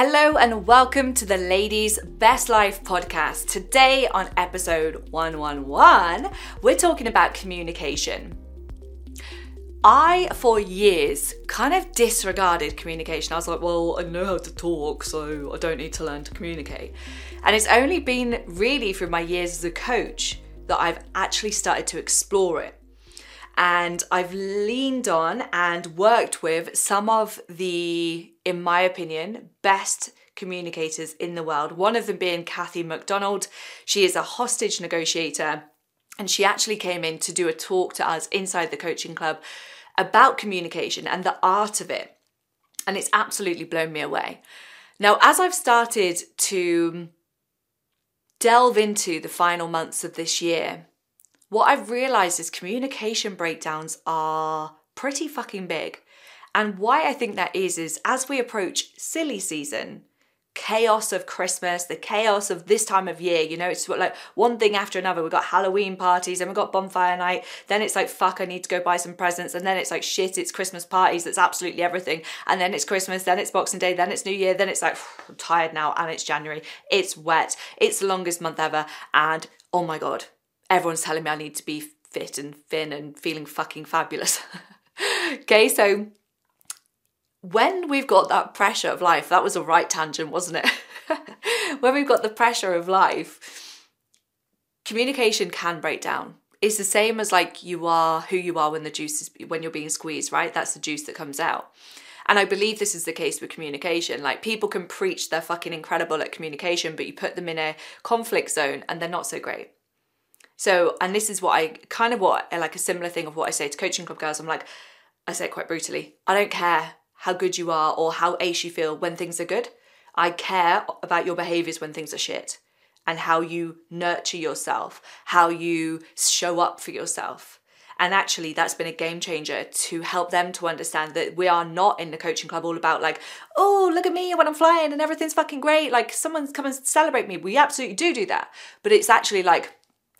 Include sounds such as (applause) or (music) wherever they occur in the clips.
Hello and welcome to the Ladies Best Life podcast. Today on episode 111, we're talking about communication. I, for years, kind of disregarded communication. I was like, well, I know how to talk, so I don't need to learn to communicate. And it's only been really through my years as a coach that I've actually started to explore it and I've leaned on and worked with some of the, in my opinion, best communicators in the world. One of them being Kathy McDonald. She is a hostage negotiator, and she actually came in to do a talk to us inside the coaching club about communication and the art of it. And it's absolutely blown me away. Now, as I've started to delve into the final months of this year, what I've realized is communication breakdowns are pretty fucking big. And why I think that is, is as we approach silly season, chaos of Christmas, the chaos of this time of year, you know, it's like one thing after another. We've got Halloween parties and we've got bonfire night. Then it's like, fuck, I need to go buy some presents. And then it's like, shit, it's Christmas parties. That's absolutely everything. And then it's Christmas, then it's Boxing Day, then it's New Year, then it's like, (sighs) I'm tired now and it's January. It's wet. It's the longest month ever. And oh my God, everyone's telling me I need to be fit and thin and feeling fucking fabulous. (laughs) okay, so when we've got that pressure of life, that was a right tangent, wasn't it? (laughs) when we've got the pressure of life, communication can break down. It's the same as like you are who you are when the juice is when you're being squeezed, right? That's the juice that comes out. And I believe this is the case with communication. Like people can preach they're fucking incredible at communication, but you put them in a conflict zone and they're not so great. So, and this is what I kind of what like a similar thing of what I say to coaching club girls. I'm like, I say it quite brutally. I don't care how good you are or how ace you feel when things are good. I care about your behaviors when things are shit and how you nurture yourself, how you show up for yourself. And actually, that's been a game changer to help them to understand that we are not in the coaching club all about like, oh, look at me when I'm flying and everything's fucking great. Like, someone's come and celebrate me. We absolutely do do that. But it's actually like,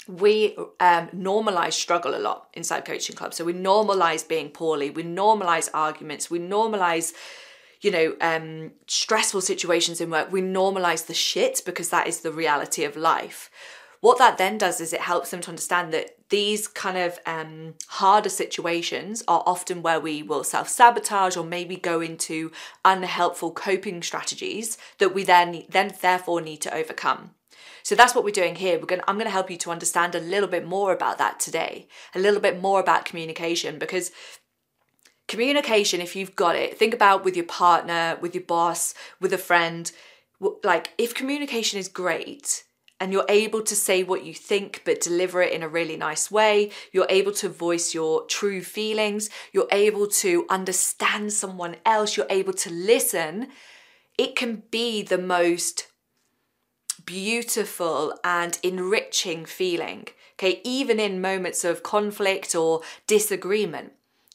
we um, normalize struggle a lot inside coaching clubs. So we normalize being poorly, we normalize arguments, we normalize, you know, um, stressful situations in work. We normalize the shit because that is the reality of life. What that then does is it helps them to understand that these kind of um, harder situations are often where we will self sabotage or maybe go into unhelpful coping strategies that we then then therefore need to overcome. So that's what we're doing here. We're going I'm going to help you to understand a little bit more about that today. A little bit more about communication because communication if you've got it, think about with your partner, with your boss, with a friend, like if communication is great, and you're able to say what you think but deliver it in a really nice way. You're able to voice your true feelings. You're able to understand someone else. You're able to listen. It can be the most beautiful and enriching feeling. Okay, even in moments of conflict or disagreement,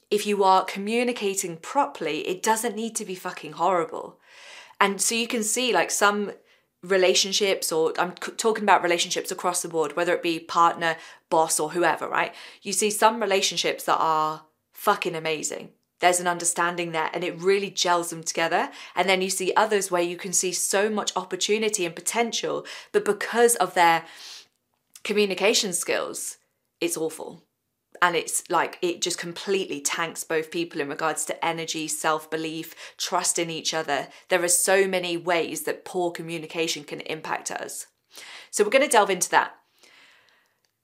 if you are communicating properly, it doesn't need to be fucking horrible. And so you can see like some relationships, or I'm talking about relationships across the board, whether it be partner, boss, or whoever, right? You see some relationships that are fucking amazing there's an understanding there and it really gels them together. And then you see others where you can see so much opportunity and potential, but because of their communication skills, it's awful. And it's like it just completely tanks both people in regards to energy, self belief, trust in each other. There are so many ways that poor communication can impact us. So, we're going to delve into that.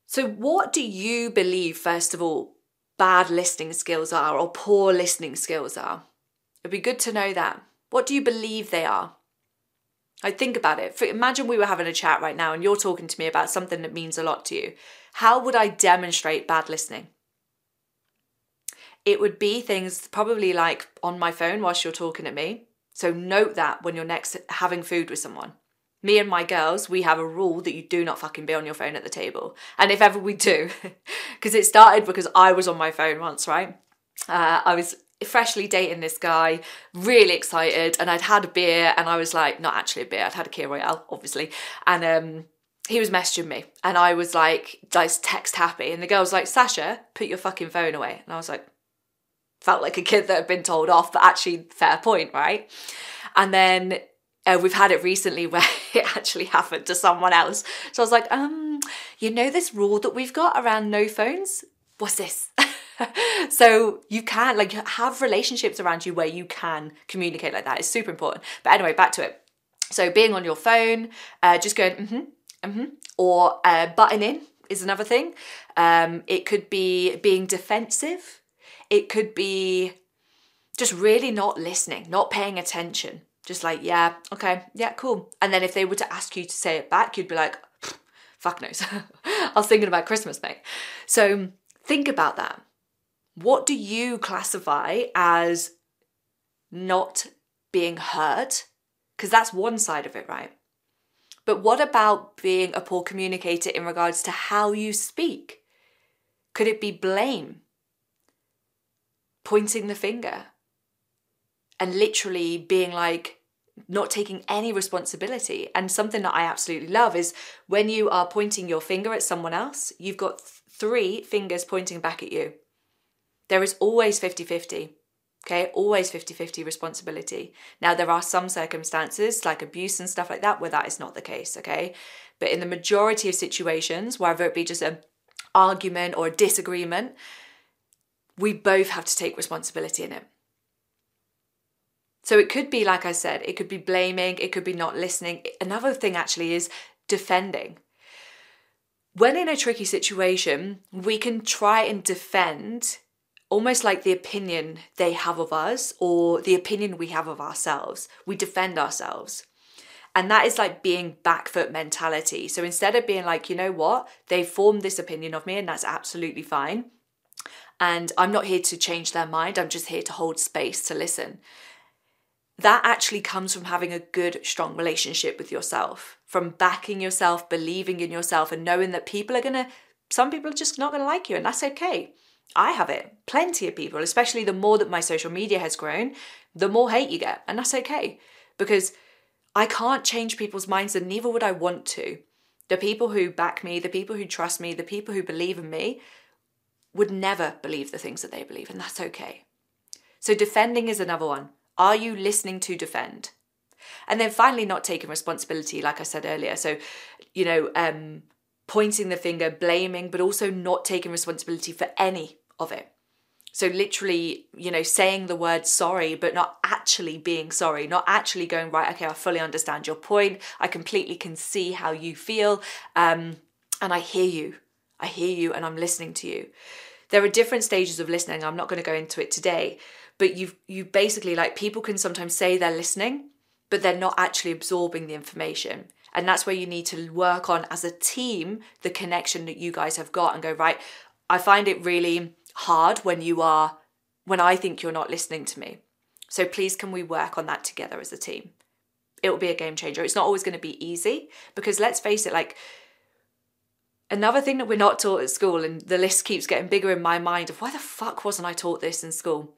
So, what do you believe, first of all, bad listening skills are or poor listening skills are. It'd be good to know that. What do you believe they are? I think about it. Imagine we were having a chat right now and you're talking to me about something that means a lot to you. How would I demonstrate bad listening? It would be things probably like on my phone whilst you're talking to me. So note that when you're next having food with someone me and my girls, we have a rule that you do not fucking be on your phone at the table. And if ever we do, (laughs) because it started because I was on my phone once, right? Uh, I was freshly dating this guy, really excited, and I'd had a beer, and I was like, not actually a beer, I'd had a Kir Royale, obviously, and um, he was messaging me, and I was like, like text happy, and the girl was like, Sasha, put your fucking phone away, and I was like, felt like a kid that had been told off, but actually, fair point, right? And then uh, we've had it recently (laughs) where it actually happened to someone else. So I was like, um, you know this rule that we've got around no phones? What's this? (laughs) so you can like have relationships around you where you can communicate like that. It's super important. But anyway, back to it. So being on your phone, uh, just going mm-hmm, mm-hmm, or uh, butting in is another thing. Um, it could be being defensive. It could be just really not listening, not paying attention. Just like, yeah, okay, yeah, cool. And then if they were to ask you to say it back, you'd be like, (laughs) fuck knows. (laughs) I was thinking about Christmas, mate. So think about that. What do you classify as not being heard? Because that's one side of it, right? But what about being a poor communicator in regards to how you speak? Could it be blame? Pointing the finger? And literally being like, not taking any responsibility. And something that I absolutely love is when you are pointing your finger at someone else, you've got three fingers pointing back at you. There is always 50 50. Okay, always 50 50 responsibility. Now, there are some circumstances like abuse and stuff like that where that is not the case. Okay, but in the majority of situations, whether it be just an argument or a disagreement, we both have to take responsibility in it. So it could be, like I said, it could be blaming, it could be not listening. Another thing actually is defending. When in a tricky situation, we can try and defend almost like the opinion they have of us or the opinion we have of ourselves. We defend ourselves. And that is like being back foot mentality. So instead of being like, you know what, they formed this opinion of me and that's absolutely fine. And I'm not here to change their mind, I'm just here to hold space to listen. That actually comes from having a good, strong relationship with yourself, from backing yourself, believing in yourself, and knowing that people are gonna, some people are just not gonna like you, and that's okay. I have it. Plenty of people, especially the more that my social media has grown, the more hate you get. And that's okay because I can't change people's minds and neither would I want to. The people who back me, the people who trust me, the people who believe in me would never believe the things that they believe, and that's okay. So, defending is another one. Are you listening to defend? And then finally, not taking responsibility, like I said earlier. So, you know, um, pointing the finger, blaming, but also not taking responsibility for any of it. So, literally, you know, saying the word sorry, but not actually being sorry, not actually going, right, okay, I fully understand your point. I completely can see how you feel. Um, and I hear you. I hear you and I'm listening to you. There are different stages of listening. I'm not going to go into it today, but you've you basically like people can sometimes say they're listening, but they're not actually absorbing the information. And that's where you need to work on as a team the connection that you guys have got and go, right, I find it really hard when you are, when I think you're not listening to me. So please, can we work on that together as a team? It will be a game changer. It's not always going to be easy because let's face it, like, another thing that we're not taught at school, and the list keeps getting bigger in my mind of why the fuck wasn't I taught this in school?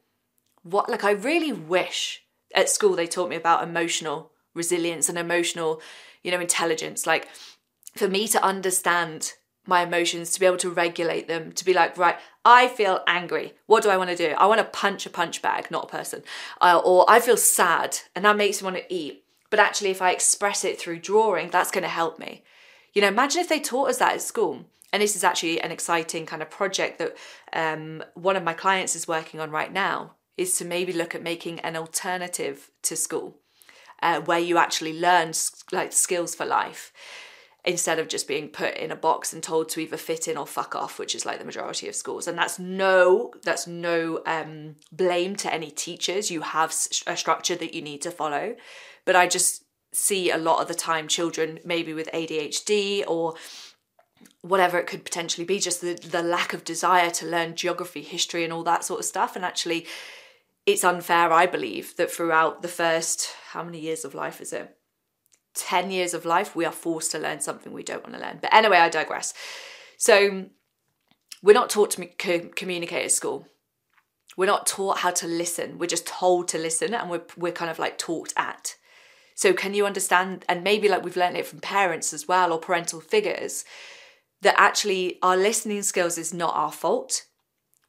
What, like, I really wish at school they taught me about emotional resilience and emotional, you know, intelligence. Like, for me to understand my emotions, to be able to regulate them, to be like, right, I feel angry. What do I want to do? I want to punch a punch bag, not a person. Uh, or I feel sad and that makes me want to eat. But actually, if I express it through drawing, that's going to help me. You know, imagine if they taught us that at school. And this is actually an exciting kind of project that um, one of my clients is working on right now, is to maybe look at making an alternative to school uh, where you actually learn like skills for life instead of just being put in a box and told to either fit in or fuck off which is like the majority of schools. And that's no that's no um, blame to any teachers. You have a structure that you need to follow. But i just see a lot of the time children maybe with adhd or whatever it could potentially be just the, the lack of desire to learn geography history and all that sort of stuff. And actually it's unfair i believe that throughout the first how many years of life is it 10 years of life, we are forced to learn something we don't want to learn. But anyway, I digress. So, we're not taught to communicate at school. We're not taught how to listen. We're just told to listen and we're, we're kind of like talked at. So, can you understand? And maybe like we've learned it from parents as well or parental figures that actually our listening skills is not our fault,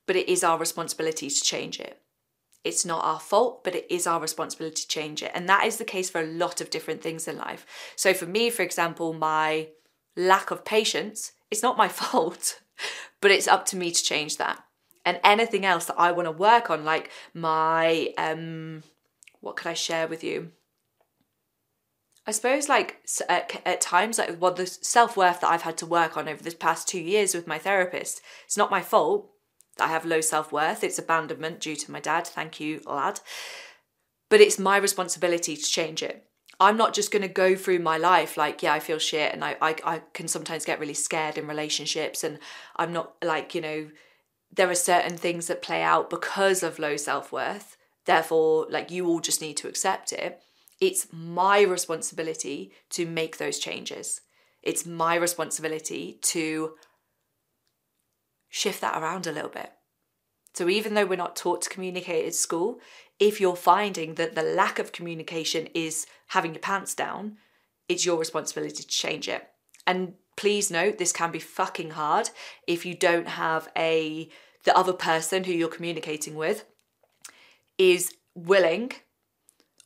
but it is our responsibility to change it. It's not our fault, but it is our responsibility to change it. And that is the case for a lot of different things in life. So for me, for example, my lack of patience, it's not my (laughs) fault, but it's up to me to change that. And anything else that I want to work on, like my, um, what could I share with you? I suppose like at, at times like well the self-worth that I've had to work on over this past 2 years with my therapist it's not my fault I have low self-worth it's abandonment due to my dad thank you lad. But it's my responsibility to change it. I'm not just going to go through my life like yeah I feel shit and I, I I can sometimes get really scared in relationships and I'm not like you know there are certain things that play out because of low self-worth therefore like you all just need to accept it. It's my responsibility to make those changes. It's my responsibility to shift that around a little bit. So, even though we're not taught to communicate at school, if you're finding that the lack of communication is having your pants down, it's your responsibility to change it. And please note, this can be fucking hard if you don't have a the other person who you're communicating with is willing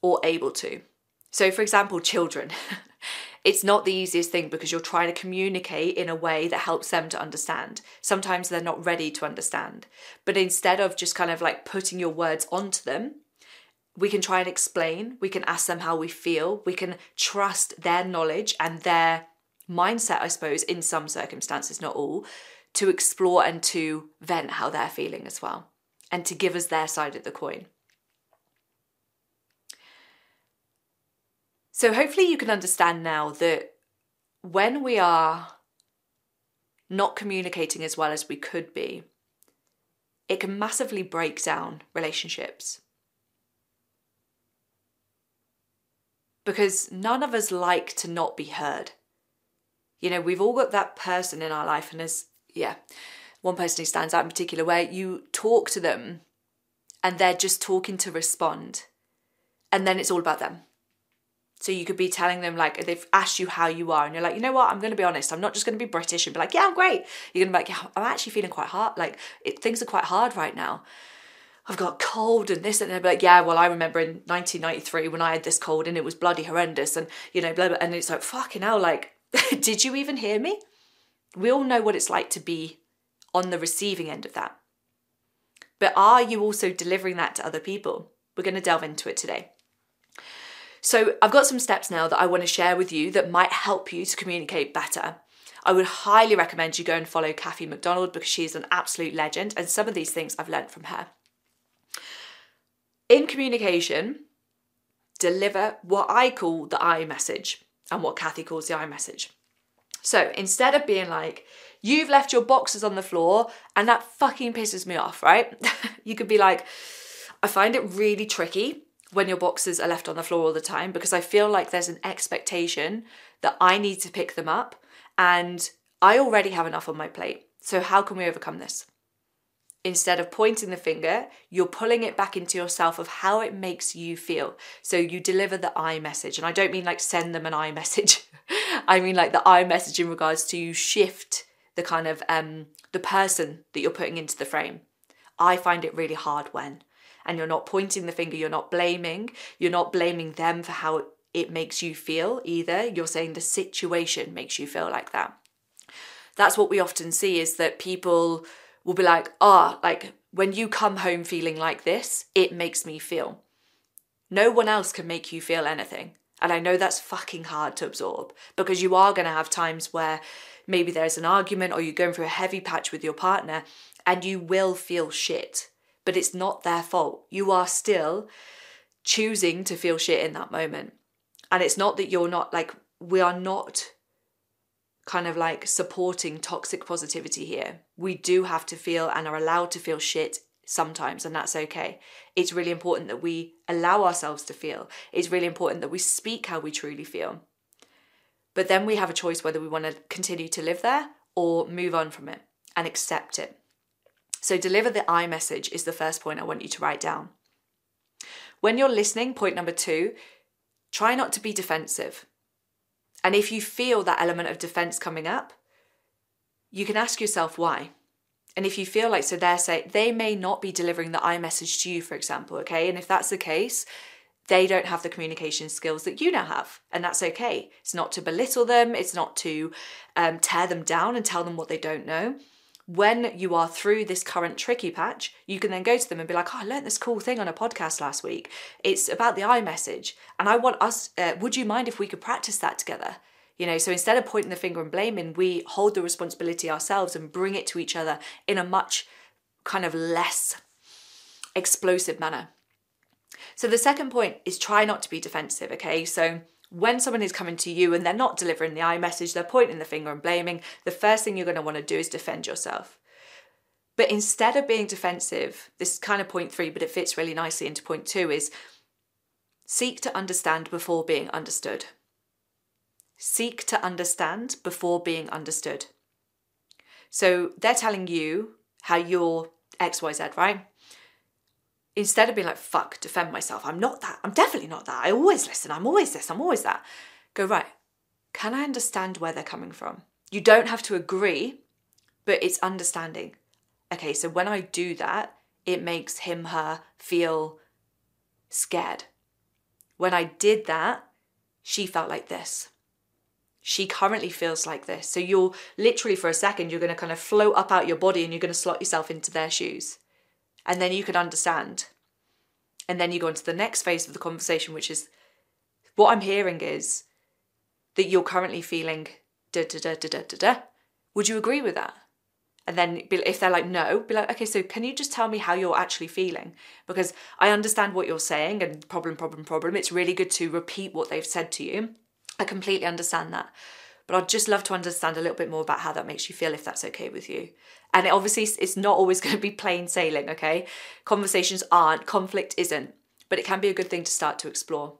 or able to. So, for example, children. (laughs) it's not the easiest thing because you're trying to communicate in a way that helps them to understand. Sometimes they're not ready to understand. But instead of just kind of like putting your words onto them, we can try and explain, we can ask them how we feel, we can trust their knowledge and their mindset, I suppose, in some circumstances, not all, to explore and to vent how they're feeling as well and to give us their side of the coin. So hopefully you can understand now that when we are not communicating as well as we could be, it can massively break down relationships. Because none of us like to not be heard. You know, we've all got that person in our life, and there's, yeah, one person who stands out in particular where you talk to them and they're just talking to respond, and then it's all about them. So you could be telling them like they've asked you how you are, and you're like, you know what, I'm going to be honest. I'm not just going to be British and be like, yeah, I'm great. You're going to be like, yeah, I'm actually feeling quite hard. Like it, things are quite hard right now. I've got cold and this and they're like, yeah, well, I remember in 1993 when I had this cold and it was bloody horrendous, and you know, blah blah. And it's like, fucking hell, like, (laughs) did you even hear me? We all know what it's like to be on the receiving end of that. But are you also delivering that to other people? We're going to delve into it today. So, I've got some steps now that I want to share with you that might help you to communicate better. I would highly recommend you go and follow Kathy McDonald because she's an absolute legend, and some of these things I've learned from her. In communication, deliver what I call the I message and what Kathy calls the I message. So instead of being like, you've left your boxes on the floor and that fucking pisses me off, right? (laughs) you could be like, I find it really tricky when your boxes are left on the floor all the time because I feel like there's an expectation that I need to pick them up and I already have enough on my plate. So, how can we overcome this? Instead of pointing the finger, you're pulling it back into yourself of how it makes you feel. So, you deliver the I message. And I don't mean like send them an I message, (laughs) I mean like the I message in regards to you shift the kind of um, the person that you're putting into the frame. I find it really hard when and you're not pointing the finger, you're not blaming, you're not blaming them for how it makes you feel either. You're saying the situation makes you feel like that. That's what we often see is that people will be like, ah, oh, like when you come home feeling like this, it makes me feel. No one else can make you feel anything. And I know that's fucking hard to absorb because you are going to have times where maybe there's an argument or you're going through a heavy patch with your partner and you will feel shit but it's not their fault. You are still choosing to feel shit in that moment. And it's not that you're not like, we are not kind of like supporting toxic positivity here. We do have to feel and are allowed to feel shit sometimes, and that's okay. It's really important that we allow ourselves to feel. It's really important that we speak how we truly feel. But then we have a choice whether we want to continue to live there or move on from it and accept it. So, deliver the I message is the first point I want you to write down. When you're listening, point number two, try not to be defensive. And if you feel that element of defense coming up, you can ask yourself why. And if you feel like, so they're saying, they may not be delivering the I message to you, for example, okay? And if that's the case, they don't have the communication skills that you now have. And that's okay. It's not to belittle them, it's not to um, tear them down and tell them what they don't know. When you are through this current tricky patch, you can then go to them and be like, Oh, I learned this cool thing on a podcast last week. It's about the I message. And I want us, uh, would you mind if we could practice that together? You know, so instead of pointing the finger and blaming, we hold the responsibility ourselves and bring it to each other in a much kind of less explosive manner. So the second point is try not to be defensive, okay? So when someone is coming to you and they're not delivering the I message, they're pointing the finger and blaming, the first thing you're going to want to do is defend yourself. But instead of being defensive, this is kind of point three, but it fits really nicely into point two is seek to understand before being understood. Seek to understand before being understood. So they're telling you how you're XYZ, right? Instead of being like, fuck, defend myself, I'm not that. I'm definitely not that. I always listen. I'm always this. I'm always that. Go, right. Can I understand where they're coming from? You don't have to agree, but it's understanding. Okay, so when I do that, it makes him, her feel scared. When I did that, she felt like this she currently feels like this. So you're literally for a second, you're going to kind of float up out your body and you're going to slot yourself into their shoes. And then you can understand. And then you go into the next phase of the conversation, which is what I'm hearing is that you're currently feeling da da da da da da da. Would you agree with that? And then if they're like, no, be like, okay, so can you just tell me how you're actually feeling? Because I understand what you're saying and problem, problem, problem. It's really good to repeat what they've said to you I completely understand that. But I'd just love to understand a little bit more about how that makes you feel if that's okay with you. And it obviously it's not always (laughs) going to be plain sailing, okay? Conversations aren't, conflict isn't, but it can be a good thing to start to explore.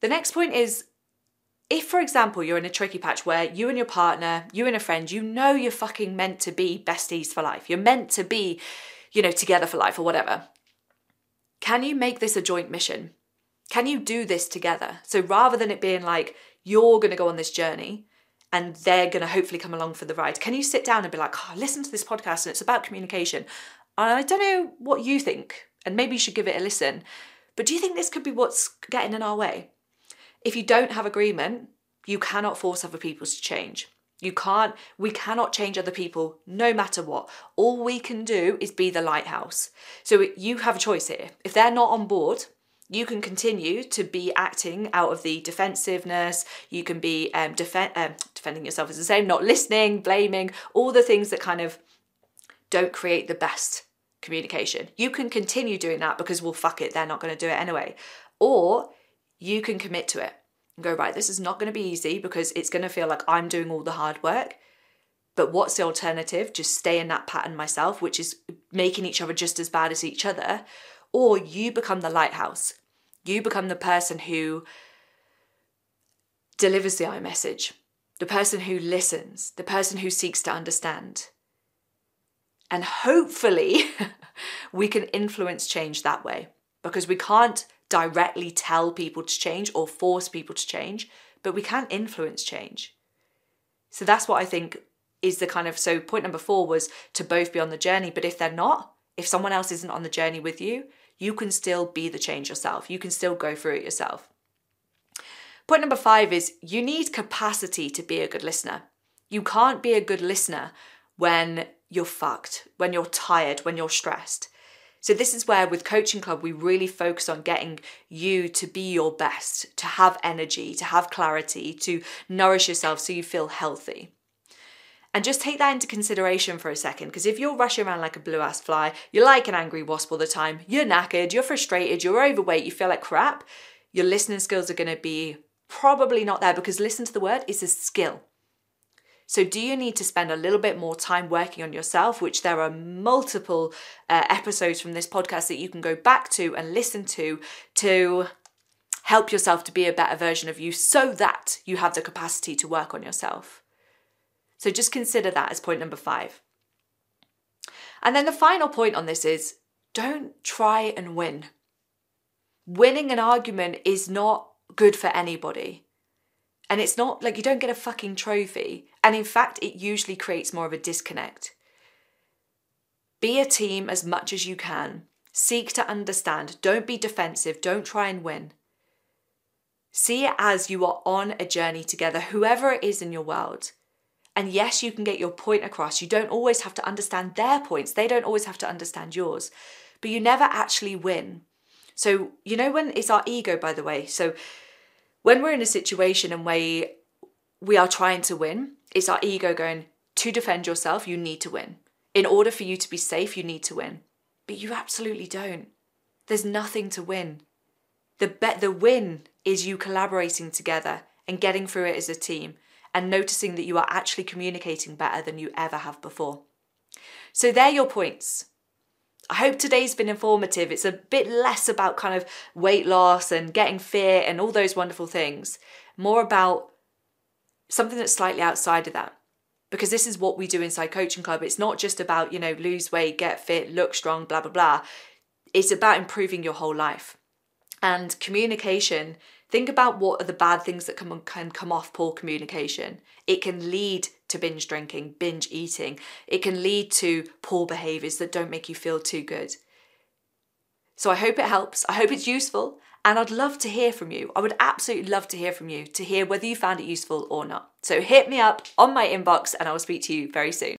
The next point is if, for example, you're in a tricky patch where you and your partner, you and a friend, you know you're fucking meant to be besties for life, you're meant to be, you know, together for life or whatever, can you make this a joint mission? Can you do this together? So rather than it being like, you're going to go on this journey and they're going to hopefully come along for the ride, can you sit down and be like, oh, listen to this podcast and it's about communication? I don't know what you think, and maybe you should give it a listen, but do you think this could be what's getting in our way? If you don't have agreement, you cannot force other people to change. You can't, we cannot change other people no matter what. All we can do is be the lighthouse. So you have a choice here. If they're not on board, you can continue to be acting out of the defensiveness. You can be um, um, defending yourself as the same, not listening, blaming, all the things that kind of don't create the best communication. You can continue doing that because, well, fuck it, they're not going to do it anyway. Or you can commit to it and go, right, this is not going to be easy because it's going to feel like I'm doing all the hard work. But what's the alternative? Just stay in that pattern myself, which is making each other just as bad as each other or you become the lighthouse. You become the person who delivers the I message, the person who listens, the person who seeks to understand. And hopefully, (laughs) we can influence change that way because we can't directly tell people to change or force people to change, but we can influence change. So that's what I think is the kind of so point number four was to both be on the journey, but if they're not, if someone else isn't on the journey with you, you can still be the change yourself. You can still go through it yourself. Point number five is you need capacity to be a good listener. You can't be a good listener when you're fucked, when you're tired, when you're stressed. So, this is where with Coaching Club, we really focus on getting you to be your best, to have energy, to have clarity, to nourish yourself so you feel healthy. And just take that into consideration for a second, because if you're rushing around like a blue ass fly, you're like an angry wasp all the time, you're knackered, you're frustrated, you're overweight, you feel like crap, your listening skills are going to be probably not there because listen to the word it's a skill. So, do you need to spend a little bit more time working on yourself? Which there are multiple uh, episodes from this podcast that you can go back to and listen to to help yourself to be a better version of you so that you have the capacity to work on yourself. So just consider that as point number five. And then the final point on this is don't try and win. Winning an argument is not good for anybody. And it's not like you don't get a fucking trophy. And in fact, it usually creates more of a disconnect. Be a team as much as you can. Seek to understand. Don't be defensive. Don't try and win. See it as you are on a journey together, whoever it is in your world. And yes, you can get your point across. You don't always have to understand their points, they don't always have to understand yours, but you never actually win. So, you know, when it's our ego, by the way. So, when we're in a situation and we we are trying to win, it's our ego going to defend yourself, you need to win. In order for you to be safe, you need to win. But you absolutely don't. There's nothing to win. The bet the win is you collaborating together and getting through it as a team and noticing that you are actually communicating better than you ever have before. So they're your points. I hope today's been informative. It's a bit less about kind of weight loss and getting fit and all those wonderful things, more about something that's slightly outside of that. Because this is what we do inside Coaching Club. It's not just about, you know, lose weight, get fit, look strong, blah, blah, blah. It's about improving your whole life. And communication, think about what are the bad things that can, can come off poor communication. It can lead to binge drinking, binge eating. It can lead to poor behaviors that don't make you feel too good. So I hope it helps. I hope it's useful. And I'd love to hear from you. I would absolutely love to hear from you to hear whether you found it useful or not. So hit me up on my inbox and I will speak to you very soon.